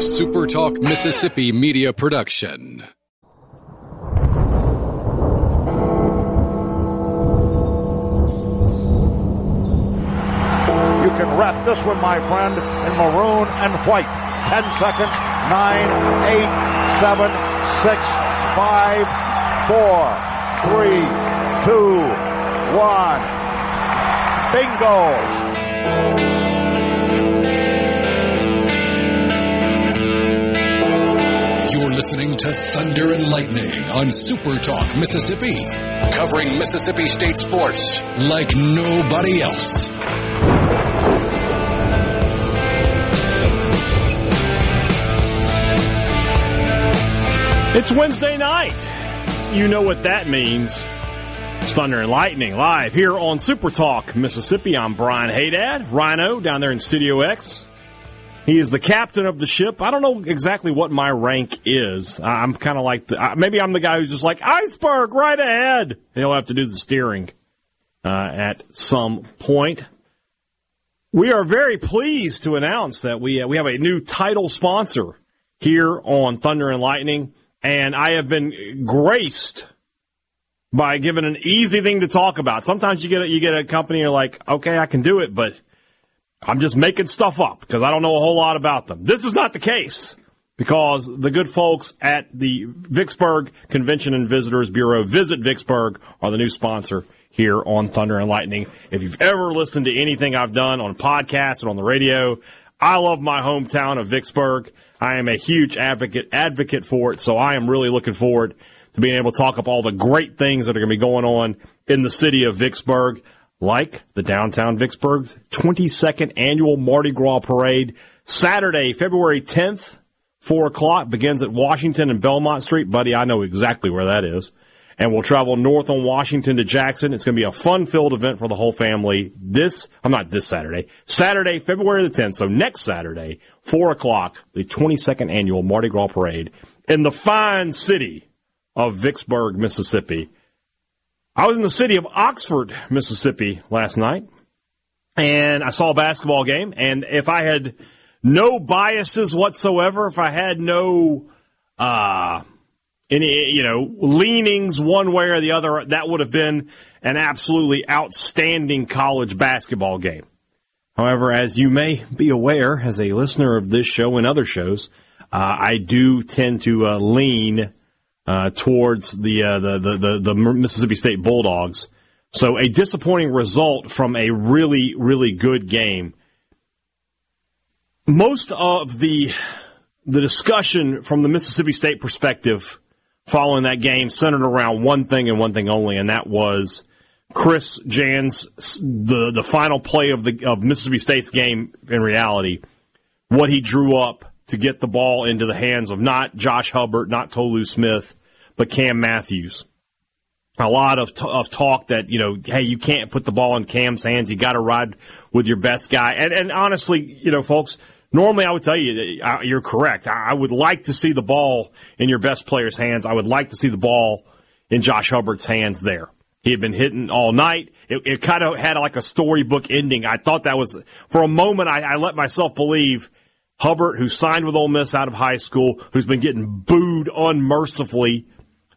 a SuperTalk Mississippi media production. You can wrap this one, my friend, in maroon and white. Ten seconds. Nine, eight, seven, six, five, four, three, two, one. Bingo! You're listening to Thunder and Lightning on Super Talk Mississippi, covering Mississippi State sports like nobody else. It's Wednesday night. You know what that means. It's Thunder and Lightning live here on Super Talk Mississippi. I'm Brian Hadad, Rhino down there in Studio X. He is the captain of the ship. I don't know exactly what my rank is. I'm kind of like the, maybe I'm the guy who's just like iceberg right ahead. He'll have to do the steering uh, at some point. We are very pleased to announce that we uh, we have a new title sponsor here on Thunder and Lightning, and I have been graced by given an easy thing to talk about. Sometimes you get a, you get a company you're like, okay, I can do it, but I'm just making stuff up because I don't know a whole lot about them. This is not the case because the good folks at the Vicksburg Convention and Visitors Bureau, Visit Vicksburg, are the new sponsor here on Thunder and Lightning. If you've ever listened to anything I've done on podcasts and on the radio, I love my hometown of Vicksburg. I am a huge advocate advocate for it, so I am really looking forward to being able to talk up all the great things that are going to be going on in the city of Vicksburg like the downtown Vicksburg's 22nd annual Mardi Gras parade. Saturday, February 10th, 4 o'clock, begins at Washington and Belmont Street. Buddy, I know exactly where that is. And we'll travel north on Washington to Jackson. It's going to be a fun filled event for the whole family. This, I'm not this Saturday, Saturday, February the 10th. So next Saturday, 4 o'clock, the 22nd annual Mardi Gras parade in the fine city of Vicksburg, Mississippi. I was in the city of Oxford, Mississippi last night, and I saw a basketball game. And if I had no biases whatsoever, if I had no uh, any you know leanings one way or the other, that would have been an absolutely outstanding college basketball game. However, as you may be aware, as a listener of this show and other shows, uh, I do tend to uh, lean uh, towards the, uh, the, the, the the Mississippi State Bulldogs. So a disappointing result from a really really good game. Most of the the discussion from the Mississippi State perspective following that game centered around one thing and one thing only, and that was Chris Jans the the final play of the of Mississippi State's game. In reality, what he drew up to get the ball into the hands of not Josh Hubbard, not Tolu Smith, but Cam Matthews. A lot of, t- of talk that, you know, hey, you can't put the ball in Cam's hands. You got to ride with your best guy. And, and honestly, you know, folks, normally I would tell you uh, you're correct. I would like to see the ball in your best player's hands. I would like to see the ball in Josh Hubbard's hands there. He had been hitting all night. It, it kind of had like a storybook ending. I thought that was, for a moment, I, I let myself believe Hubbard, who signed with Ole Miss out of high school, who's been getting booed unmercifully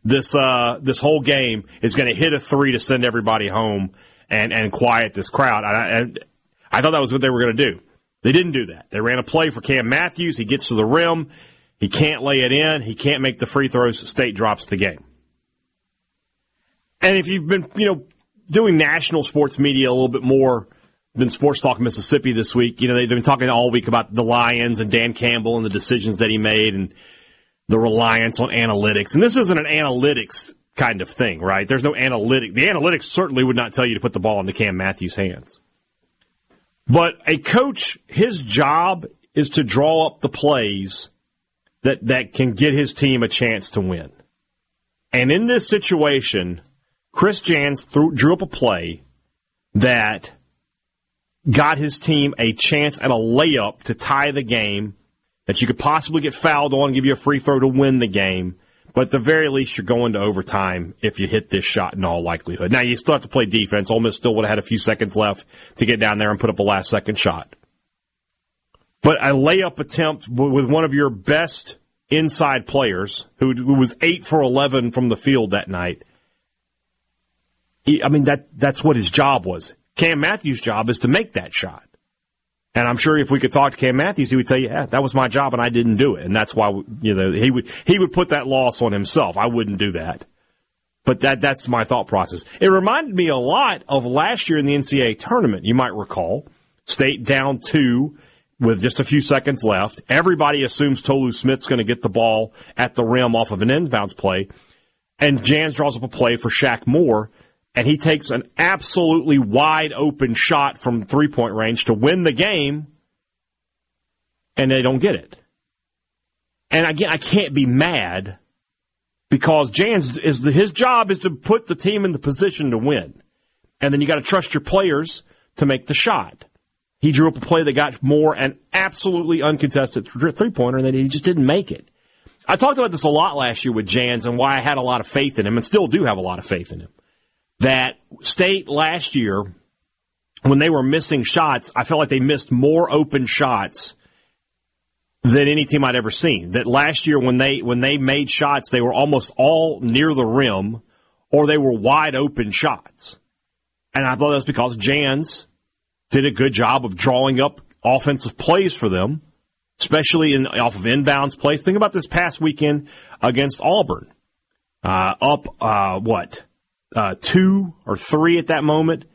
this uh, this whole game is going to hit a three to send everybody home and and quiet this crowd. I, I, I thought that was what they were going to do. They didn't do that. They ran a play for Cam Matthews. He gets to the rim. He can't lay it in. He can't make the free throws. State drops the game. And if you've been, you know, doing national sports media a little bit more than Sports Talk Mississippi this week, you know, they've been talking all week about the Lions and Dan Campbell and the decisions that he made and the reliance on analytics. And this isn't an analytics kind of thing, right? There's no analytic. The analytics certainly would not tell you to put the ball in the Cam Matthews' hands. But a coach, his job is to draw up the plays that, that can get his team a chance to win. And in this situation, Chris Jans threw, drew up a play that got his team a chance at a layup to tie the game that you could possibly get fouled on, give you a free throw to win the game. But at the very least, you're going to overtime if you hit this shot in all likelihood. Now, you still have to play defense. Ole Miss still would have had a few seconds left to get down there and put up a last second shot. But a layup attempt with one of your best inside players, who, was eight for eleven from the field that night. I mean that that's what his job was. Cam Matthews' job is to make that shot. And I'm sure if we could talk to Cam Matthews, he would tell you, yeah, that was my job and I didn't do it. And that's why, you know, he would, he would put that loss on himself. I wouldn't do that. But that, that's my thought process. It reminded me a lot of last year in the NCAA tournament. You might recall state down two with just a few seconds left. Everybody assumes Tolu Smith's going to get the ball at the rim off of an inbounds play. And Jans draws up a play for Shaq Moore and he takes an absolutely wide open shot from three point range to win the game, and they don't get it. And again, I can't be mad because Jans is the, his job is to put the team in the position to win, and then you got to trust your players to make the shot. He drew up a play that got Moore an absolutely uncontested three pointer, and then he just didn't make it. I talked about this a lot last year with Jans and why I had a lot of faith in him, and still do have a lot of faith in him that State last year, when they were missing shots, I felt like they missed more open shots than any team I'd ever seen. That last year when they when they made shots, they were almost all near the rim or they were wide open shots. And I thought that was because Jans did a good job of drawing up offensive plays for them, especially in off of inbounds plays. Think about this past weekend against Auburn. Uh, up uh, what uh, two or three at that moment,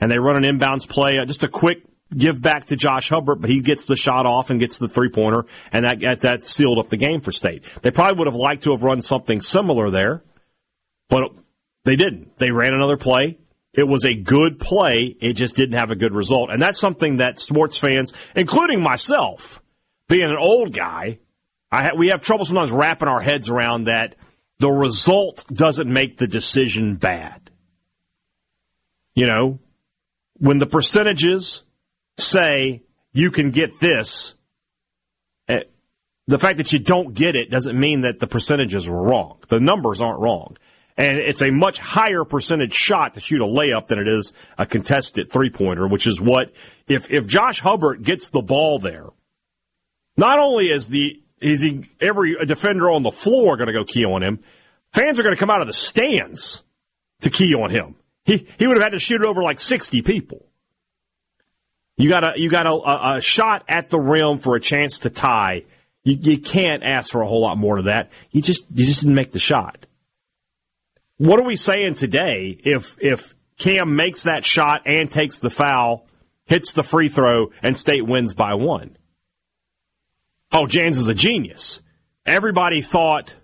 and they run an inbounds play. Uh, just a quick give back to Josh Hubbard, but he gets the shot off and gets the three pointer, and that that sealed up the game for State. They probably would have liked to have run something similar there, but they didn't. They ran another play. It was a good play. It just didn't have a good result, and that's something that sports fans, including myself, being an old guy, I ha- we have trouble sometimes wrapping our heads around that the result doesn't make the decision bad. You know, when the percentages say you can get this, eh, the fact that you don't get it doesn't mean that the percentages were wrong. The numbers aren't wrong. And it's a much higher percentage shot to shoot a layup than it is a contested three pointer, which is what, if, if Josh Hubbard gets the ball there, not only is the is he every defender on the floor going to go key on him? Fans are going to come out of the stands to key on him. He he would have had to shoot over like sixty people. You got a you got a, a, shot at the rim for a chance to tie. You, you can't ask for a whole lot more to that. You just you just didn't make the shot. What are we saying today? If if Cam makes that shot and takes the foul, hits the free throw, and State wins by one oh, Jans is a genius. Everybody thought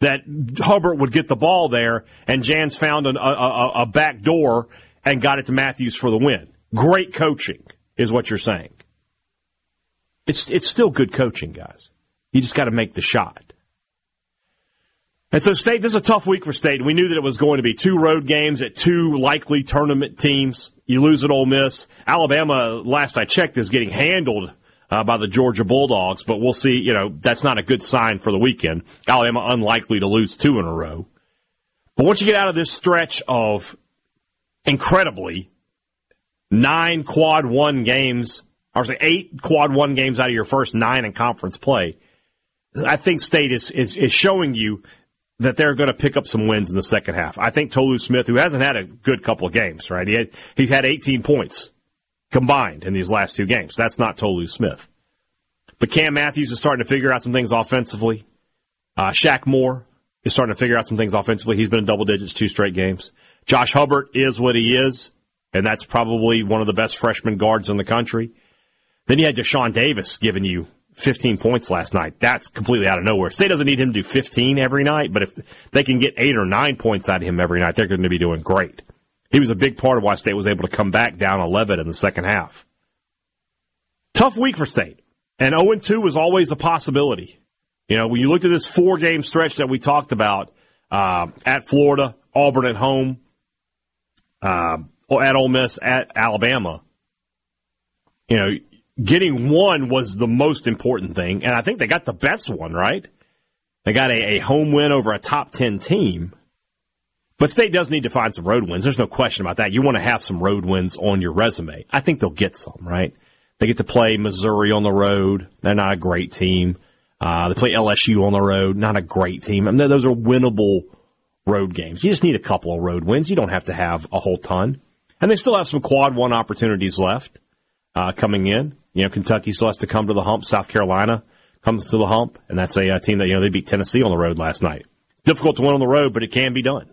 that Hubbard would get the ball there, and Jans found an, a, a, a back door and got it to Matthews for the win. Great coaching is what you're saying. It's it's still good coaching, guys. You just got to make the shot. And so, State, this is a tough week for State. We knew that it was going to be two road games at two likely tournament teams. You lose at Ole Miss. Alabama, last I checked, is getting handled uh, by the Georgia Bulldogs, but we'll see. You know, that's not a good sign for the weekend. Alabama unlikely to lose two in a row. But once you get out of this stretch of incredibly nine quad one games, or say eight quad one games out of your first nine in conference play, I think State is, is, is showing you that they're going to pick up some wins in the second half. I think Tolu Smith, who hasn't had a good couple of games, right? He had, he's had 18 points combined in these last two games. That's not Tolu Smith. But Cam Matthews is starting to figure out some things offensively. Uh, Shaq Moore is starting to figure out some things offensively. He's been in double digits two straight games. Josh Hubbard is what he is, and that's probably one of the best freshman guards in the country. Then you had Dashawn Davis giving you 15 points last night. That's completely out of nowhere. State doesn't need him to do 15 every night, but if they can get eight or nine points out of him every night, they're going to be doing great. He was a big part of why State was able to come back down 11 in the second half. Tough week for State. And 0 2 was always a possibility. You know, when you looked at this four game stretch that we talked about uh, at Florida, Auburn at home, uh, at Ole Miss, at Alabama, you know, getting one was the most important thing. And I think they got the best one, right? They got a, a home win over a top 10 team. But State does need to find some road wins. There's no question about that. You want to have some road wins on your resume. I think they'll get some, right? They get to play Missouri on the road. They're not a great team. Uh, they play LSU on the road. Not a great team. I mean, those are winnable road games. You just need a couple of road wins. You don't have to have a whole ton. And they still have some quad one opportunities left uh, coming in. You know, Kentucky still has to come to the hump. South Carolina comes to the hump, and that's a, a team that you know they beat Tennessee on the road last night. Difficult to win on the road, but it can be done.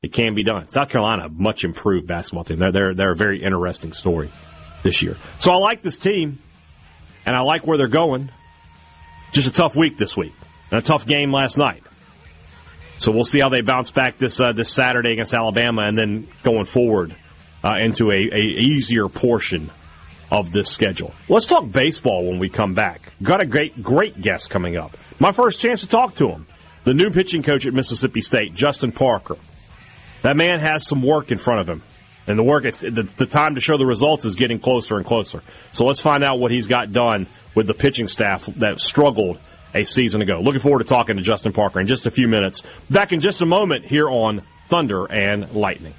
It can be done. South Carolina, much improved basketball team. They're they're they're a very interesting story this year. So I like this team, and I like where they're going. Just a tough week this week, and a tough game last night. So we'll see how they bounce back this uh, this Saturday against Alabama, and then going forward uh, into a, a easier portion of this schedule. Let's talk baseball when we come back. Got a great great guest coming up. My first chance to talk to him, the new pitching coach at Mississippi State, Justin Parker. That man has some work in front of him. And the work, it's, the, the time to show the results is getting closer and closer. So let's find out what he's got done with the pitching staff that struggled a season ago. Looking forward to talking to Justin Parker in just a few minutes. Back in just a moment here on Thunder and Lightning.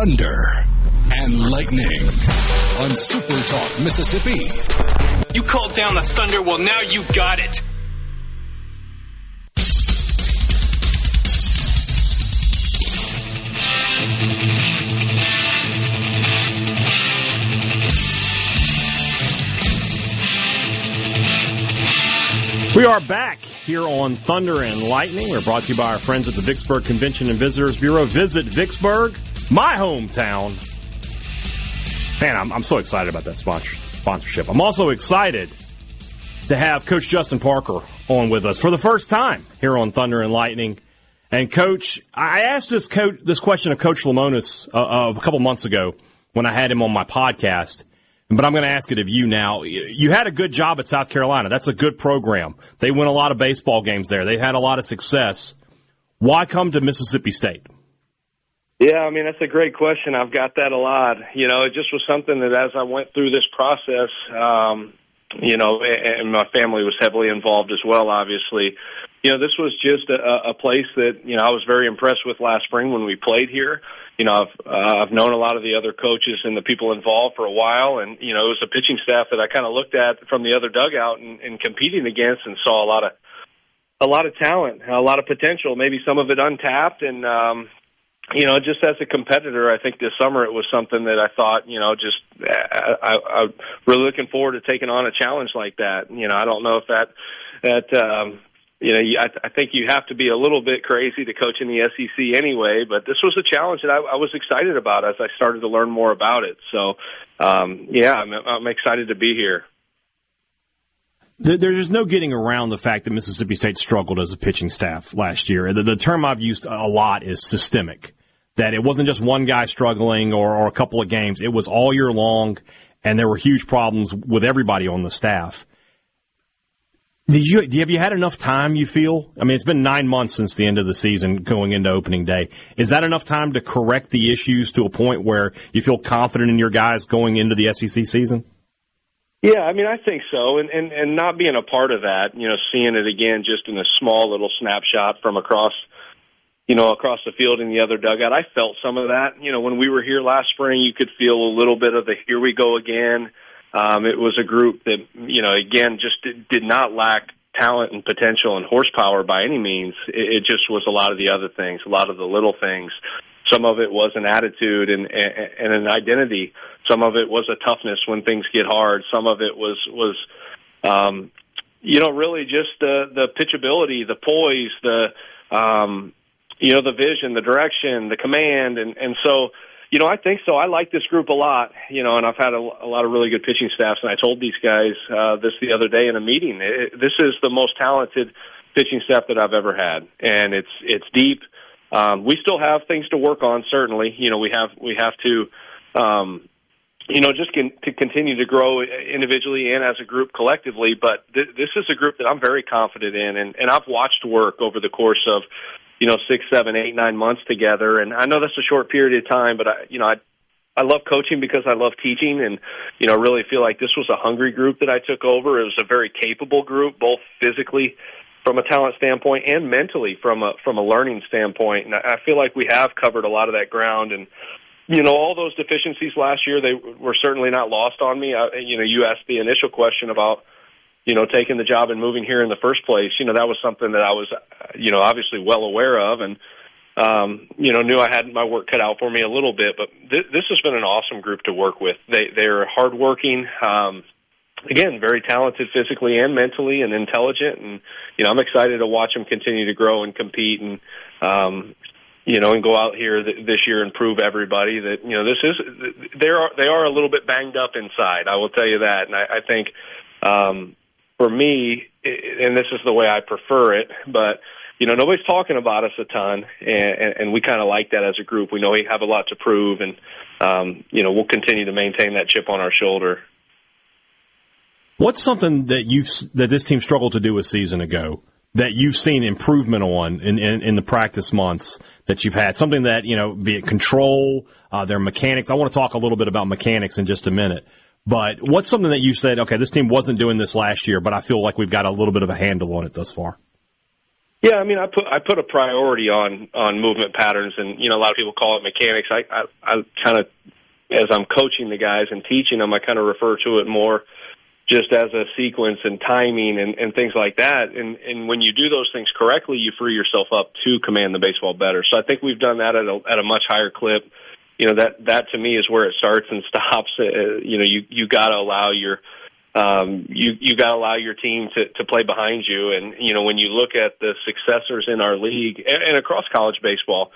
Thunder and Lightning on Super Talk, Mississippi. You called down the thunder, well, now you got it. We are back here on Thunder and Lightning. We're brought to you by our friends at the Vicksburg Convention and Visitors Bureau. Visit Vicksburg, my hometown. Man, I'm, I'm so excited about that sponsor, sponsorship. I'm also excited to have Coach Justin Parker on with us for the first time here on Thunder and Lightning. And Coach, I asked this coach this question of Coach Lemonis uh, uh, a couple months ago when I had him on my podcast. But I'm going to ask it of you now. You had a good job at South Carolina. That's a good program. They win a lot of baseball games there. They've had a lot of success. Why come to Mississippi State? Yeah, I mean that's a great question. I've got that a lot. You know, it just was something that as I went through this process, um, you know, and my family was heavily involved as well. Obviously, you know, this was just a, a place that you know I was very impressed with last spring when we played here. You know, I've uh, I've known a lot of the other coaches and the people involved for a while, and you know, it was a pitching staff that I kind of looked at from the other dugout and, and competing against, and saw a lot of a lot of talent, a lot of potential, maybe some of it untapped, and um, you know, just as a competitor, I think this summer it was something that I thought, you know, just I, I, I'm really looking forward to taking on a challenge like that. You know, I don't know if that that um, you know, I, I think you have to be a little bit crazy to coach in the SEC anyway. But this was a challenge that I, I was excited about as I started to learn more about it. So, um, yeah, I'm, I'm excited to be here. There's no getting around the fact that Mississippi State struggled as a pitching staff last year. The term I've used a lot is systemic that it wasn't just one guy struggling or, or a couple of games. It was all year long, and there were huge problems with everybody on the staff. Did you have you had enough time? You feel? I mean, it's been nine months since the end of the season, going into opening day. Is that enough time to correct the issues to a point where you feel confident in your guys going into the SEC season? Yeah, I mean, I think so, and and and not being a part of that, you know, seeing it again just in a small little snapshot from across you know, across the field in the other dugout. I felt some of that. You know, when we were here last spring, you could feel a little bit of the here we go again. Um, it was a group that, you know, again, just did, did not lack talent and potential and horsepower by any means. It, it just was a lot of the other things, a lot of the little things. Some of it was an attitude and, and, and an identity. Some of it was a toughness when things get hard. Some of it was was um, you know really just the the pitchability, the poise, the um, you know, the vision, the direction, the command, and and so, you know, I think so. I like this group a lot, you know, and I've had a, a lot of really good pitching staffs, and I told these guys uh, this the other day in a meeting. It, this is the most talented pitching staff that I've ever had, and it's it's deep. Um, we still have things to work on. Certainly, you know, we have we have to. Um, you know, just can, to continue to grow individually and as a group collectively. But th- this is a group that I'm very confident in, and, and I've watched work over the course of you know, six, seven, eight, nine months together. And I know that's a short period of time, but I, you know, I, I love coaching because I love teaching, and you know, really feel like this was a hungry group that I took over. It was a very capable group, both physically from a talent standpoint and mentally from a from a learning standpoint. And I feel like we have covered a lot of that ground. And you know, all those deficiencies last year, they were certainly not lost on me. I, you know, you asked the initial question about you know taking the job and moving here in the first place. You know, that was something that I was you know obviously well aware of and um, you know, knew I had my work cut out for me a little bit, but th- this has been an awesome group to work with. They they're hardworking, um, again, very talented physically and mentally, and intelligent. And you know, I'm excited to watch them continue to grow and compete, and um, you know, and go out here th- this year and prove everybody that you know this is they are they are a little bit banged up inside. I will tell you that, and I, I think um, for me, and this is the way I prefer it, but you know, nobody's talking about us a ton, and, and we kind of like that as a group. We know we have a lot to prove, and um, you know, we'll continue to maintain that chip on our shoulder. What's something that you've that this team struggled to do a season ago that you've seen improvement on in, in, in the practice months that you've had? Something that you know, be it control, uh, their mechanics. I want to talk a little bit about mechanics in just a minute. But what's something that you said? Okay, this team wasn't doing this last year, but I feel like we've got a little bit of a handle on it thus far. Yeah, I mean, I put I put a priority on on movement patterns, and you know, a lot of people call it mechanics. I I, I kind of, as I'm coaching the guys and teaching them, I kind of refer to it more just as a sequence and timing and, and things like that. And and when you do those things correctly, you free yourself up to command the baseball better. So I think we've done that at a at a much higher clip. You know that that to me is where it starts and stops. Uh, you know, you you got to allow your um, you you got to allow your team to to play behind you. And you know when you look at the successors in our league and, and across college baseball,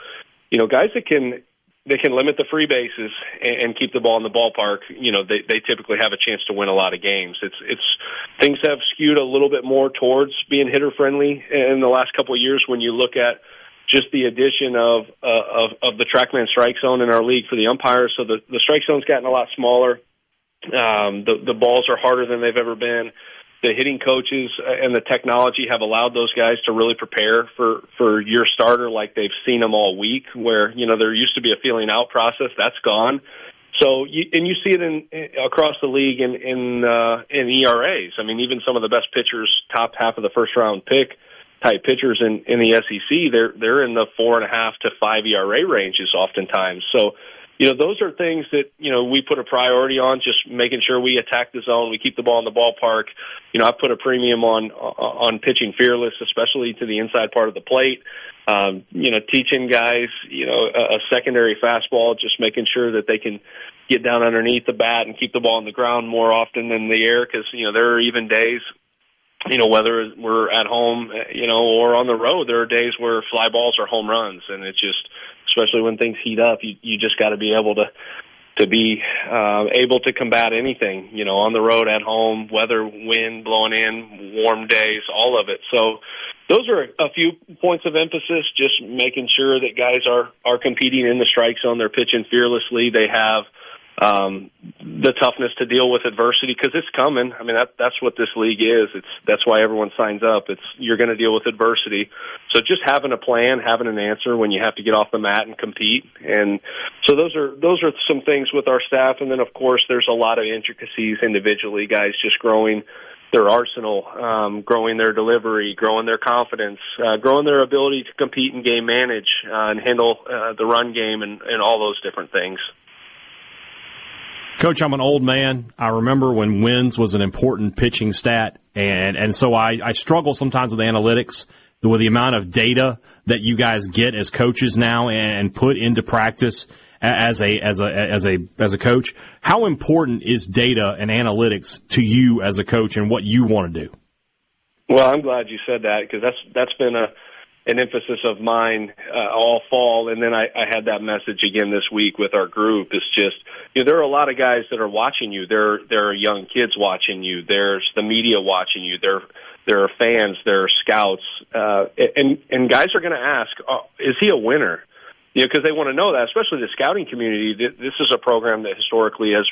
you know guys that can they can limit the free bases and, and keep the ball in the ballpark. You know they they typically have a chance to win a lot of games. It's it's things have skewed a little bit more towards being hitter friendly in the last couple of years when you look at just the addition of uh, of of the trackman strike zone in our league for the umpires. So the the strike zone's gotten a lot smaller um, the the balls are harder than they've ever been. The hitting coaches and the technology have allowed those guys to really prepare for for your starter like they've seen them all week. Where you know there used to be a feeling out process that's gone. So you, and you see it in, in across the league in in uh, in ERAs. I mean, even some of the best pitchers, top half of the first round pick type pitchers in in the SEC, they're they're in the four and a half to five ERA ranges oftentimes. So you know, those are things that, you know, we put a priority on, just making sure we attack the zone, we keep the ball in the ballpark. You know, I put a premium on on pitching fearless, especially to the inside part of the plate. Um, you know, teaching guys, you know, a, a secondary fastball, just making sure that they can get down underneath the bat and keep the ball on the ground more often than the air because, you know, there are even days you know, whether we're at home, you know, or on the road, there are days where fly balls are home runs, and it's just especially when things heat up, you you just got to be able to to be uh, able to combat anything, you know, on the road, at home, weather, wind blowing in, warm days, all of it. So those are a few points of emphasis. Just making sure that guys are are competing in the strike zone. They're pitching fearlessly. They have um, the toughness to deal with adversity because it's coming. I mean, that that's what this league is. It's that's why everyone signs up. It's you're going to deal with adversity. So just having a plan, having an answer when you have to get off the mat and compete, and so those are those are some things with our staff. And then of course there's a lot of intricacies individually. Guys just growing their arsenal, um, growing their delivery, growing their confidence, uh, growing their ability to compete and game manage uh, and handle uh, the run game, and, and all those different things. Coach, I'm an old man. I remember when wins was an important pitching stat, and and so I, I struggle sometimes with analytics, with the amount of data that you guys get as coaches now and put into practice as a as a as a as a coach. How important is data and analytics to you as a coach and what you want to do? Well, I'm glad you said that because that's that's been a an emphasis of mine uh, all fall, and then I, I had that message again this week with our group. It's just you know there are a lot of guys that are watching you. There there are young kids watching you. There's the media watching you. There there are fans. There are scouts, uh, and and guys are going to ask, oh, is he a winner? You know, because they want to know that, especially the scouting community. This is a program that historically has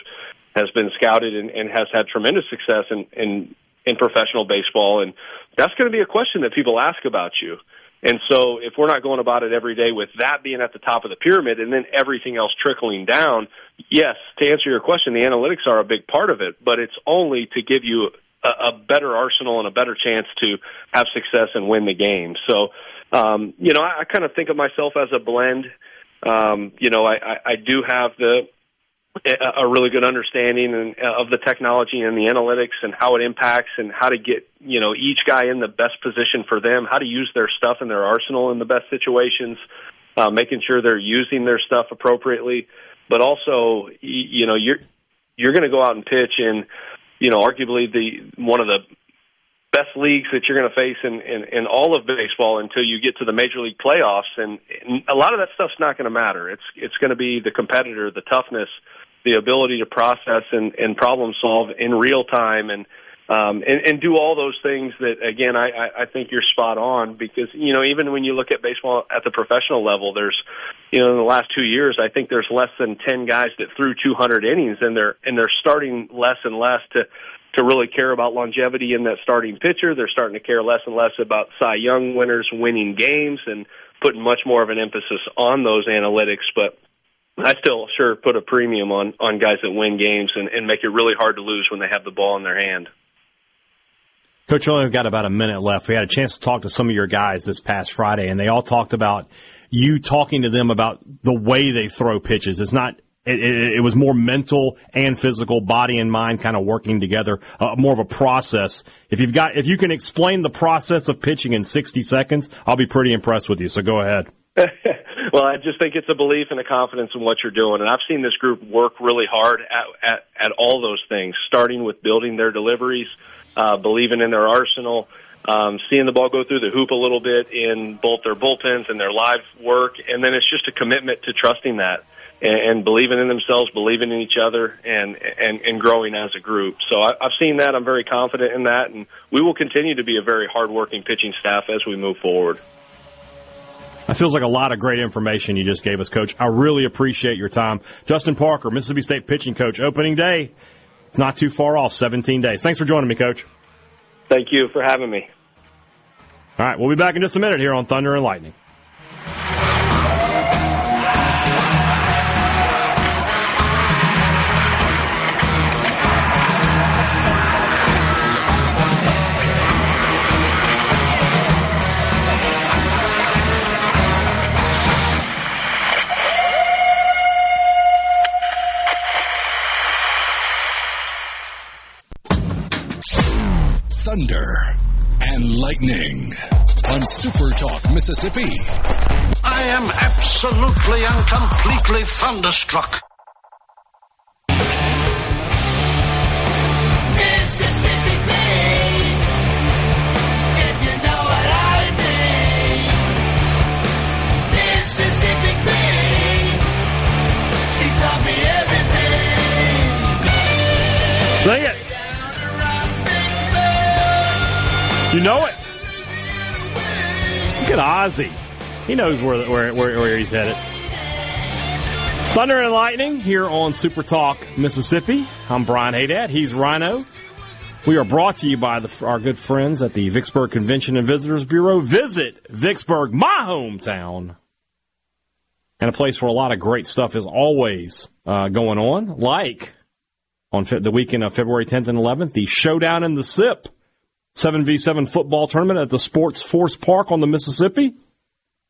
has been scouted and, and has had tremendous success in, in in professional baseball, and that's going to be a question that people ask about you And so if we're not going about it every day with that being at the top of the pyramid and then everything else trickling down, yes, to answer your question, the analytics are a big part of it, but it's only to give you a, a better arsenal and a better chance to have success and win the game. So, um, you know, I, I kind of think of myself as a blend. Um, you know, I, I, I do have the a really good understanding and, uh, of the technology and the analytics and how it impacts and how to get you know each guy in the best position for them, how to use their stuff and their arsenal in the best situations, uh, making sure they're using their stuff appropriately, but also you know you're you're going to go out and pitch in you know arguably the one of the best leagues that you're going to face in, in, in all of baseball until you get to the major league playoffs. And, a lot of that stuff's not going to matter. It's it's going to be the competitor the toughness the ability to process and, and problem solve in real time and um, and, and do all those things that again I, I think you're spot on because you know even when you look at baseball at the professional level there's you know in the last two years I think there's less than ten guys that threw 200 innings and they're and they're starting less and less to to really care about longevity in that starting pitcher. They're starting to care less and less about Cy Young winners winning games and putting much more of an emphasis on those analytics. But I still sure put a premium on on guys that win games and, and make it really hard to lose when they have the ball in their hand. Coach, only got about a minute left. We had a chance to talk to some of your guys this past Friday, and they all talked about you talking to them about the way they throw pitches. It's not. It, it, it was more mental and physical, body and mind kind of working together, uh, more of a process. If you've got, if you can explain the process of pitching in 60 seconds, I'll be pretty impressed with you. So go ahead. well, I just think it's a belief and a confidence in what you're doing, and I've seen this group work really hard at at, at all those things, starting with building their deliveries, uh, believing in their arsenal, um, seeing the ball go through the hoop a little bit in both their bullpens and their live work, and then it's just a commitment to trusting that and, believing in themselves, believing in each other, and and and growing as a group. So I, I've seen that. I'm very confident in that, and we will continue to be a very hardworking pitching staff as we move forward. That feels like a lot of great information you just gave us, Coach. I really appreciate your time. Justin Parker, Mississippi State pitching coach, opening day. It's not too far off, 17 days. Thanks for joining me, Coach. Thank you for having me. All right, we'll be back in just a minute here on Thunder and Lightning. On Super Talk, Mississippi. I am absolutely and completely thunderstruck. Mississippi Queen, if you know what I mean. Mississippi Queen, she taught me everything. Sing it. You know it. At Ozzy. He knows where, where, where, where he's headed. Thunder and Lightning here on Super Talk, Mississippi. I'm Brian Hadad. He's Rhino. We are brought to you by the, our good friends at the Vicksburg Convention and Visitors Bureau. Visit Vicksburg, my hometown, and a place where a lot of great stuff is always uh, going on, like on the weekend of February 10th and 11th, the Showdown in the SIP 7v7 football tournament at the Sports Force Park on the Mississippi.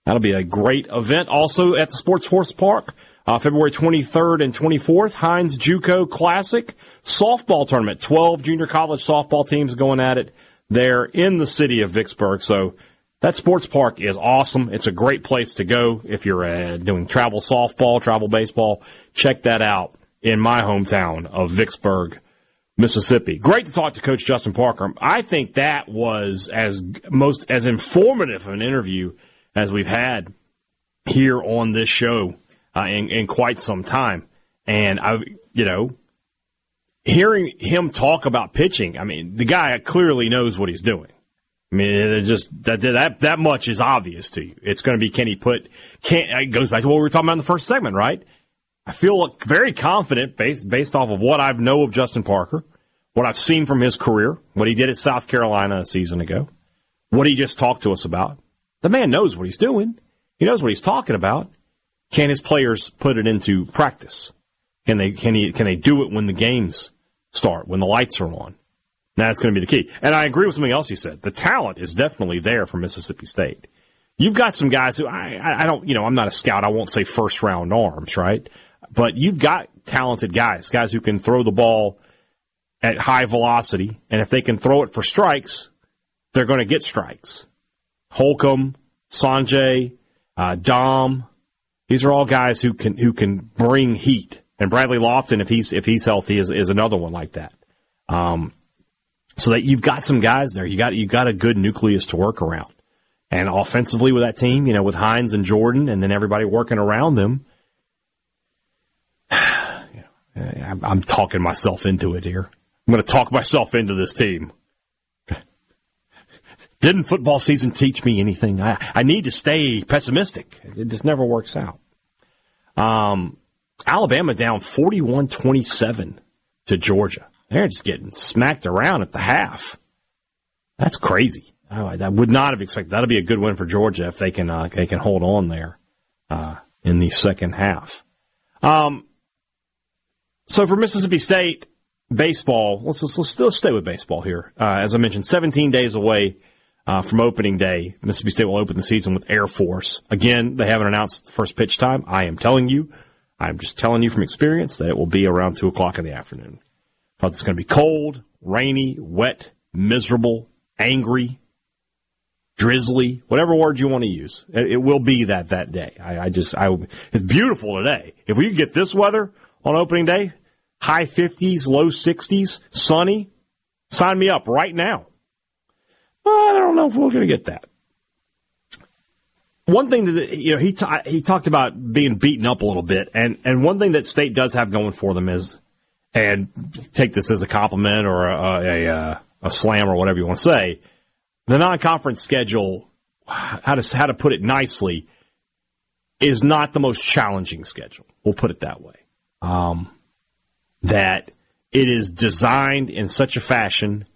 That'll be a great event. Also at the Sports Force Park, uh, February 23rd and 24th, Hinds JUCO Classic softball tournament. 12 junior college softball teams going at it there in the city of Vicksburg. So that sports park is awesome. It's a great place to go if you're uh, doing travel softball, travel baseball. Check that out in my hometown of Vicksburg, Mississippi. Great to talk to Coach Justin Parker. I think that was as most as informative of an interview as we've had here on this show uh, in, in quite some time. And I, you know, hearing him talk about pitching, I mean, the guy clearly knows what he's doing. I mean, it just that that that much is obvious to you. It's going to be can he put can it goes back to what we were talking about in the first segment, right? I feel very confident based based off of what I know of Justin Parker, what I've seen from his career, what he did at South Carolina a season ago, what he just talked to us about, The man knows what he's doing. He knows what he's talking about. Can his players put it into practice? Can they can he can they do it when the games start, when the lights are on? That's going to be the key. And I agree with something else you said. The talent is definitely there for Mississippi State. You've got some guys who I, I don't, you know, I'm not a scout. I won't say first round arms, right? But you've got talented guys, guys who can throw the ball at high velocity. And if they can throw it for strikes, they're going to get strikes. Holcomb, Cijntje, uh, Dohm, these are all guys who can, who can bring heat. And Bradley Loftin, if he's, if he's healthy, is, is another one like that. Um, so that you've got some guys there. You got, you got a good nucleus to work around. And offensively with that team, you know, with Hines and Jordan and then everybody working around them, I'm talking myself into it here. I'm going to talk myself into this team. Didn't football season teach me anything? I, I need to stay pessimistic. It just never works out. Um, Alabama down 41 27 to Georgia. They're just getting smacked around at the half. That's crazy. I, I would not have expected that'll be a good win for Georgia if they can uh, they can hold on there uh, in the second half. Um, so for Mississippi State baseball, let's let's, let's still stay with baseball here. Uh, as I mentioned, 17 days away uh, from opening day, Mississippi State will open the season with Air Force. Again, they haven't announced the first pitch time. I am telling you, I'm just telling you from experience that it will be around two o'clock in the afternoon. But it's going to be cold, rainy, wet, miserable, angry, drizzly, whatever word you want to use. It, will be that that day. I, I just, I, it's beautiful today. If we get this weather on opening day, high 50s, low 60s, sunny, sign me up right now. I don't know if we're going to get that. One thing that you know he t- he talked about being beaten up a little bit, and and one thing that State does have going for them is, and take this as a compliment or a a, a, a slam or whatever you want to say, the non-conference schedule, how to how to put it nicely, is not the most challenging schedule. We'll put it that way. Um, that it is designed in such a fashion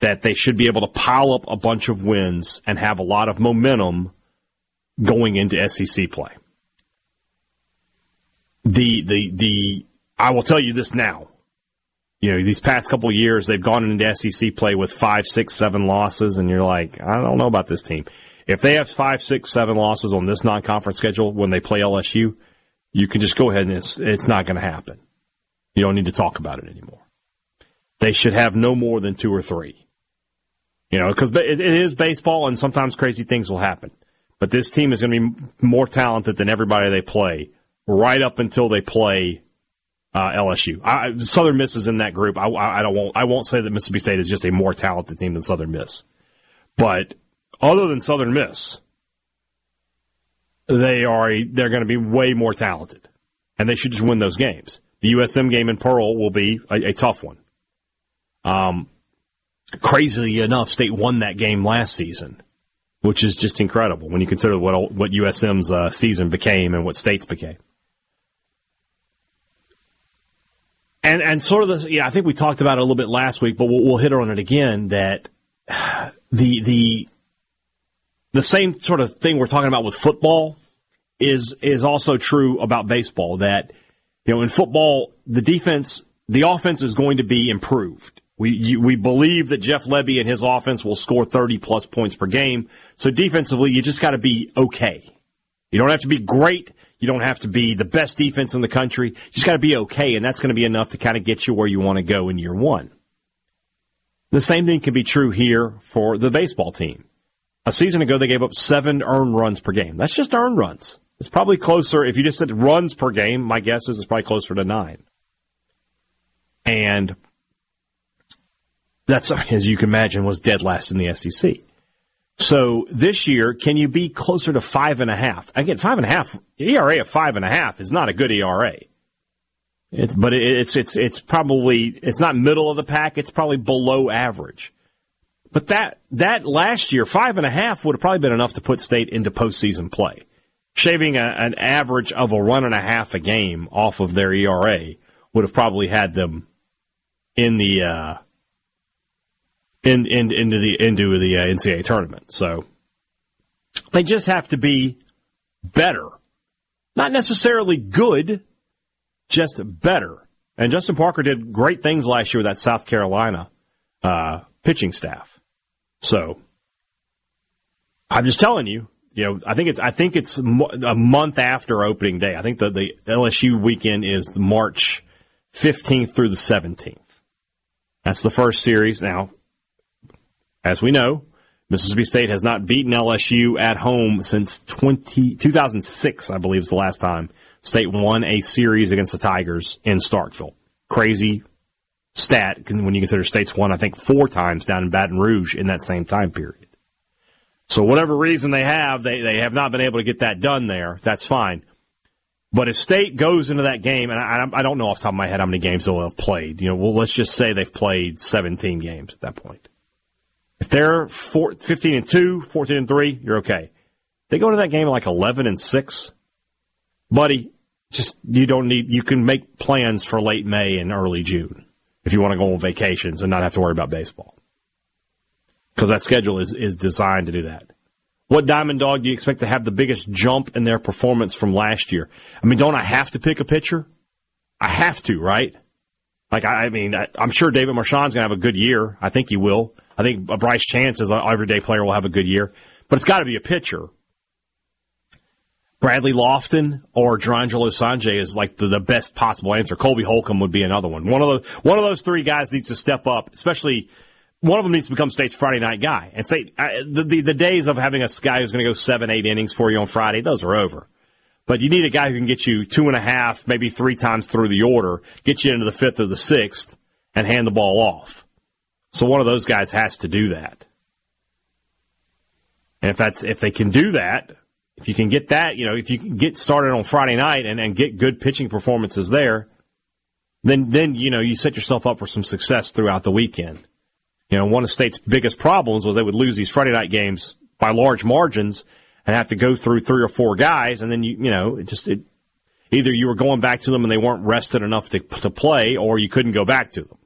that they should be able to pile up a bunch of wins and have a lot of momentum going into SEC play. The the the I will tell you this now you know, these past couple years, they've gone into SEC play with five, six, seven losses, and you're like, I don't know about this team. If they have five, six, seven losses on this non-conference schedule when they play LSU, you can just go ahead and it's it's not going to happen. You don't need to talk about it anymore. They should have no more than two or three. You know, because it is baseball, and sometimes crazy things will happen. But this team is going to be more talented than everybody they play right up until they play uh, LSU. I, Southern Miss is in that group. I, I, don't won't I won't say that Mississippi State is just a more talented team than Southern Miss, but other than Southern Miss, they are a, they're going to be way more talented, and they should just win those games. The USM game in Pearl will be a, a tough one. Um, crazily enough, State won that game last season, which is just incredible when you consider what what USM's uh, season became and what State's became. And and sort of the yeah, I think we talked about it a little bit last week, but we'll, we'll hit on it again. That the the the same sort of thing we're talking about with football is is also true about baseball. That you know in football the defense the offense is going to be improved. We you, we believe that Jeff Lebby and his offense will score 30 plus points per game. So defensively, you just got to be okay. You don't have to be great. You don't have to be the best defense in the country. You just got to be okay, and that's going to be enough to kind of get you where you want to go in year one. The same thing can be true here for the baseball team. A season ago, they gave up seven earned runs per game. That's just earned runs. It's probably closer, if you just said runs per game, my guess is it's probably closer to nine. And that's, as you can imagine, was dead last in the SEC. So this year, can you be closer to five and a half? Again, five and a half ERA of five and a half is not a good ERA. It's, but it's it's it's probably it's not middle of the pack. It's probably below average. But that that last year, five and a half would have probably been enough to put State into postseason play. Shaving a, an average of a run and a half a game off of their ERA would have probably had them in the uh, in, in into the into the uh, NCAA tournament. So They just have to be better. Not necessarily good, just better. And Justin Parker did great things last year with that South Carolina uh, pitching staff. So I'm just telling you, you know, I think it's I think it's a month after opening day. I think the the LSU weekend is March 15th through the 17th. That's the first series. Now, as we know, Mississippi State has not beaten LSU at home since 20, 2006, I believe is the last time State won a series against the Tigers in Starkville. Crazy stat when you consider State's won, I think, four times down in Baton Rouge in that same time period. So whatever reason they have, they, they have not been able to get that done there. That's fine. But if State goes into that game, and I, I don't know off the top of my head how many games they'll have played. You know, well, let's just say they've played 17 games at that point. If they're four, 15 and 2, 14 and 3, you're okay. They go to that game like 11 and 6. Buddy, just, you don't need, you can make plans for late May and early June if you want to go on vacations and not have to worry about baseball. Because that schedule is, is designed to do that. What Diamond Dog do you expect to have the biggest jump in their performance from last year? I mean, don't I have to pick a pitcher? I have to, right? Like, I, I mean, I, I'm sure David Mershon's going to have a good year. I think he will. I think Bryce Chance, as an everyday player, will have a good year. But it's got to be a pitcher. Bradley Loftin or Jurrangelo Cijntje is like the, the best possible answer. Colby Holcomb would be another one. One of those, one of those three guys needs to step up, especially one of them needs to become State's Friday night guy. And State, uh, the, the, the days of having a guy who's going to go seven, eight innings for you on Friday, those are over. But you need a guy who can get you two and a half, maybe three times through the order, get you into the fifth or the sixth, and hand the ball off. So one of those guys has to do that. And if that's if they can do that, if you can get that, you know, if you can get started on Friday night and, and get good pitching performances there, then then you know you set yourself up for some success throughout the weekend. You know, one of the state's biggest problems was they would lose these Friday night games by large margins and have to go through three or four guys, and then you you know it just it, either you were going back to them and they weren't rested enough to to play, or you couldn't go back to them.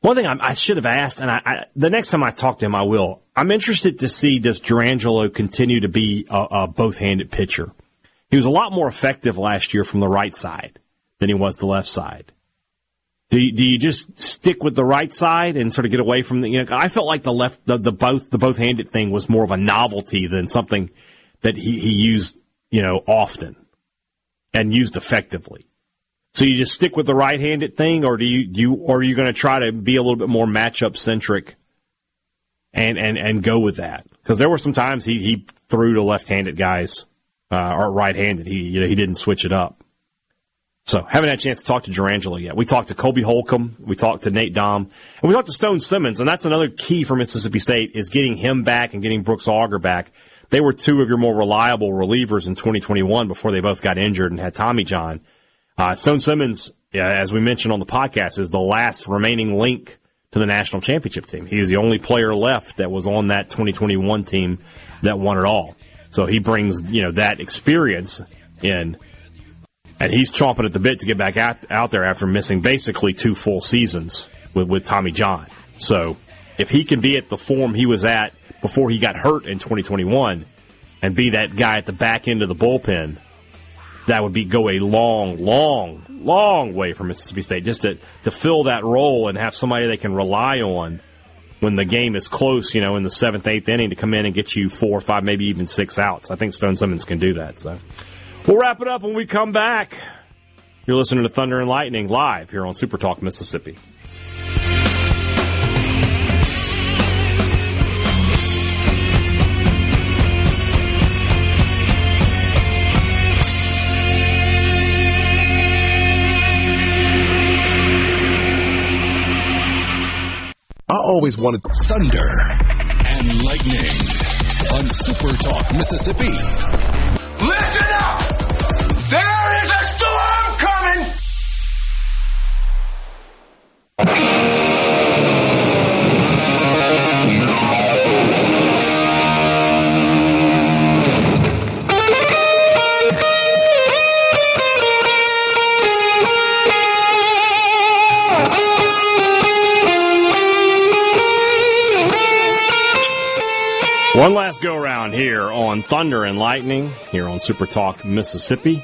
One thing I, I should have asked, and I, I, the next time I talk to him, I will. I'm interested to see does Jurrangelo continue to be a, a both-handed pitcher. He was a lot more effective last year from the right side than he was the left side. Do you, do you just stick with the right side and sort of get away from the? You know, I felt like the left, the, the both, the both-handed thing was more of a novelty than something that he, he used, you know, often and used effectively. So you just stick with the right-handed thing, or do you, do you or are you going to try to be a little bit more matchup centric and and and go with that? Because there were some times he he threw to left-handed guys uh, or right-handed. He you know he didn't switch it up. So haven't had a chance to talk to Jurrangelo yet. We talked to Colby Holcomb, we talked to Nate Dohm, and we talked to Stone Simmons, and that's another key for Mississippi State is getting him back and getting Brooks Auger back. They were two of your more reliable relievers in 2021 before they both got injured and had Tommy John. Uh, Stone Simmons, yeah, as we mentioned on the podcast, is the last remaining link to the national championship team. He is the only player left that was on that 2021 team that won it all. So he brings, you know, that experience in, and he's chomping at the bit to get back out, out there after missing basically two full seasons with, with Tommy John. So if he can be at the form he was at before he got hurt in 2021 and be that guy at the back end of the bullpen, that would be go a long, long, long way for Mississippi State just to, to fill that role and have somebody they can rely on when the game is close, you know, in the seventh, eighth inning to come in and get you four, five, maybe even six outs. I think Stone Simmons can do that. So we'll wrap it up when we come back. You're listening to Thunder and Lightning live here on Super Talk Mississippi. I always wanted Thunder and Lightning on Super Talk Mississippi. One last go around here on Thunder and Lightning here on Super Talk Mississippi.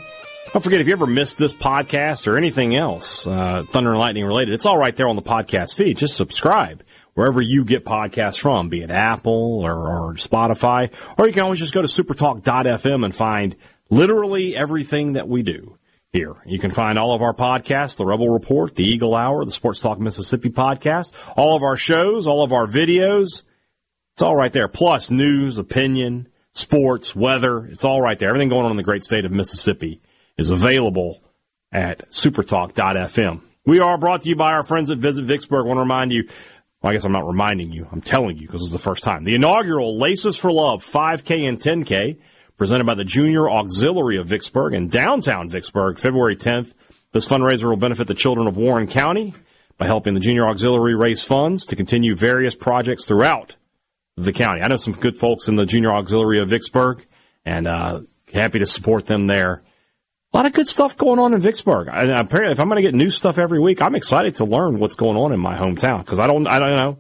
Don't forget if you ever missed this podcast or anything else uh, Thunder and Lightning related, it's all right there on the podcast feed. Just subscribe wherever you get podcasts from, be it Apple or, or Spotify, or you can always just go to supertalk.fm and find literally everything that we do here. You can find all of our podcasts, the Rebel Report, the Eagle Hour, the Sports Talk Mississippi podcast, all of our shows, all of our videos. It's all right there. Plus news, opinion, sports, weather. It's all right there. Everything going on in the great state of Mississippi is available at supertalk.fm. We are brought to you by our friends at Visit Vicksburg. I want to remind you, well, I guess I'm not reminding you, I'm telling you because it's the first time. The inaugural Laces for Love 5K and 10K presented by the Junior Auxiliary of Vicksburg in downtown Vicksburg, February 10th. This fundraiser will benefit the children of Warren County by helping the Junior Auxiliary raise funds to continue various projects throughout the county. I know some good folks in the Junior Auxiliary of Vicksburg, and uh, happy to support them there. A lot of good stuff going on in Vicksburg. Apparently, if I'm going to get new stuff every week, I'm excited to learn what's going on in my hometown because I don't, I don't know.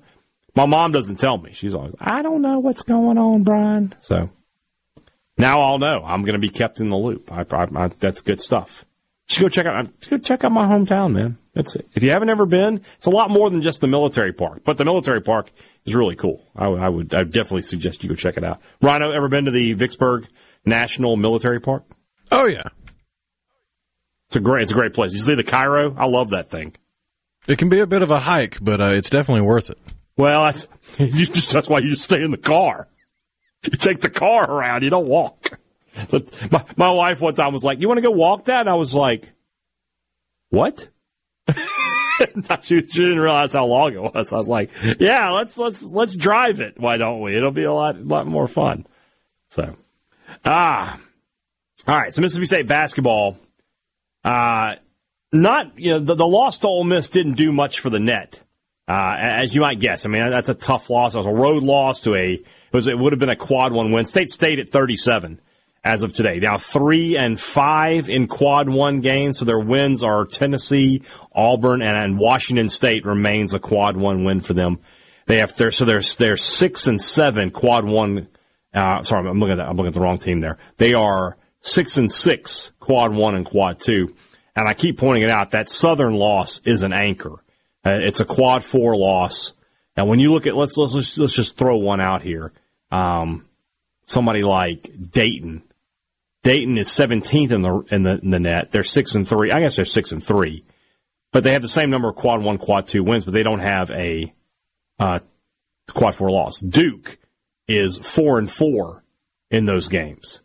My mom doesn't tell me. She's always, I don't know what's going on, Brian. So now I'll know. I'm going to be kept in the loop. I, I, that's good stuff. Just go check out. Just go check out my hometown, man. That's it. If you haven't ever been, it's a lot more than just the military park. But the military park is really cool. I, I would I definitely suggest you go check it out. Rhino, ever been to the Vicksburg National Military Park? Oh yeah, it's a great it's a great place. You see the Cairo? I love that thing. It can be a bit of a hike, but uh, it's definitely worth it. Well, that's just, that's why you just stay in the car. You take the car around. You don't walk. My my wife one time was like, "You want to go walk that?" And I was like, "What?" she, she, didn't realize how long it was. I was like, "Yeah, let's let's let's drive it. Why don't we? It'll be a lot lot more fun." So, ah, all right. So Mississippi State basketball, uh, not you know the, the loss to Ole Miss didn't do much for the net, uh, as you might guess. I mean that's a tough loss. It was a road loss to a it was it would have been a quad one win. State stayed at thirty seven as of today. Now three and five in quad one games, so their wins are Tennessee, Auburn, and, Washington State remains a quad one win for them. They have their so they're they're six and seven quad one. Uh, sorry, I'm looking at that, I'm looking at the wrong team there. They are six and six quad one and quad two, and I keep pointing it out that Southern loss is an anchor. Uh, it's a quad four loss. Now, when you look at let's let's let's, let's just throw one out here. Um, somebody like Dayton Dayton is 17th in the in the, in the net. They're six and three. I guess they're six and three, but they have the same number of quad one, quad two wins, but they don't have a uh, quad four loss. Duke is four and four in those games,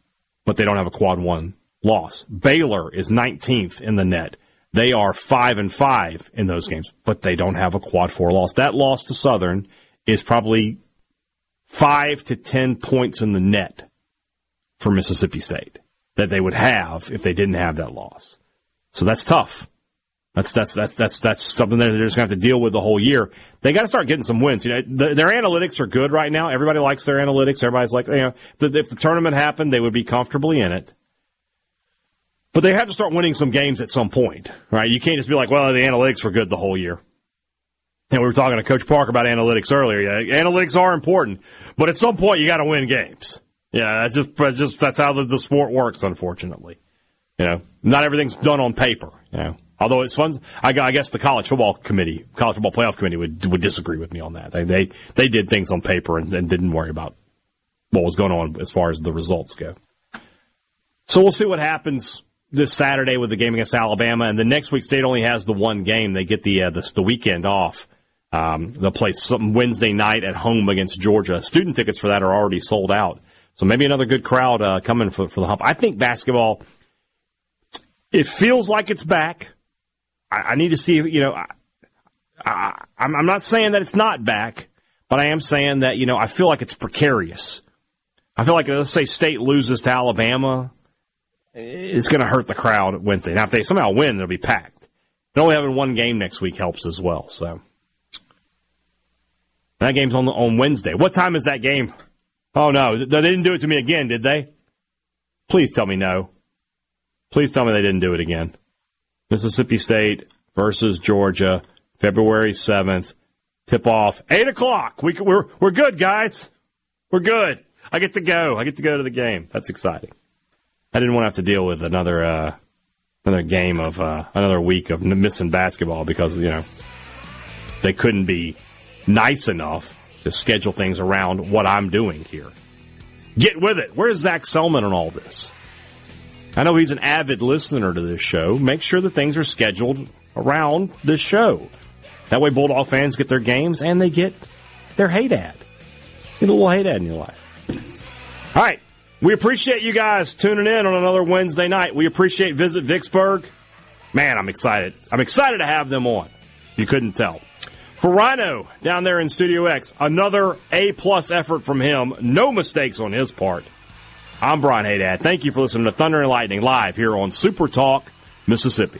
but they don't have a quad one loss. Baylor is 19th in the net. They are five and five in those games, but they don't have a quad four loss. That loss to Southern is probably five to ten points in the net for Mississippi State that they would have if they didn't have that loss. So that's tough. That's that's that's that's that's something that they're just to have to deal with the whole year. They got to start getting some wins. You know, the, their analytics are good right now. Everybody likes their analytics. Everybody's like, you know, if the tournament happened, they would be comfortably in it. But they have to start winning some games at some point, right? You can't just be like, well, the analytics were good the whole year. And we were talking to Coach Park about analytics earlier. Yeah, analytics are important, but at some point you got to win games. Yeah, that's just that's just that's how the, sport works. Unfortunately, you know, not everything's done on paper. You know, although it's fun. I, I guess the college football committee, college football playoff committee, would would disagree with me on that. They they, they did things on paper and, and didn't worry about what was going on as far as the results go. So we'll see what happens this Saturday with the game against Alabama, and the next week State only has the one game. They get the uh, the, the weekend off. Um, they'll play some Wednesday night at home against Georgia. Student tickets for that are already sold out. So maybe another good crowd uh, coming for, for the hump. I think basketball, it feels like it's back. I, I need to see, you know, I, am I'm not saying that it's not back, but I am saying that, you know, I feel like it's precarious. I feel like, let's say State loses to Alabama, it's going to hurt the crowd Wednesday. Now, if they somehow win, they'll be packed. And only having one game next week helps as well. So that game's on on Wednesday. What time is that game? Oh no, they didn't do it to me again, did they? Please tell me no. Please tell me they didn't do it again. Mississippi State versus Georgia, February seventh. Tip off eight o'clock. We we're we're good, guys. We're good. I get to go. I get to go to the game. That's exciting. I didn't want to have to deal with another uh, another game of uh, another week of missing basketball because you know they couldn't be nice enough to schedule things around what I'm doing here. Get with it. Where's Zac Selmon on all this? I know he's an avid listener to this show. Make sure that things are scheduled around this show. That way, Bulldog fans get their games and they get their Hadad. Get a little Hadad in your life. All right. We appreciate you guys tuning in on another Wednesday night. We appreciate Visit Vicksburg. Man, I'm excited. I'm excited to have them on. You couldn't tell. For Rhino down there in Studio X, another A plus effort from him. No mistakes on his part. I'm Brian Hadad. Thank you for listening to Thunder and Lightning live here on Super Talk, Mississippi.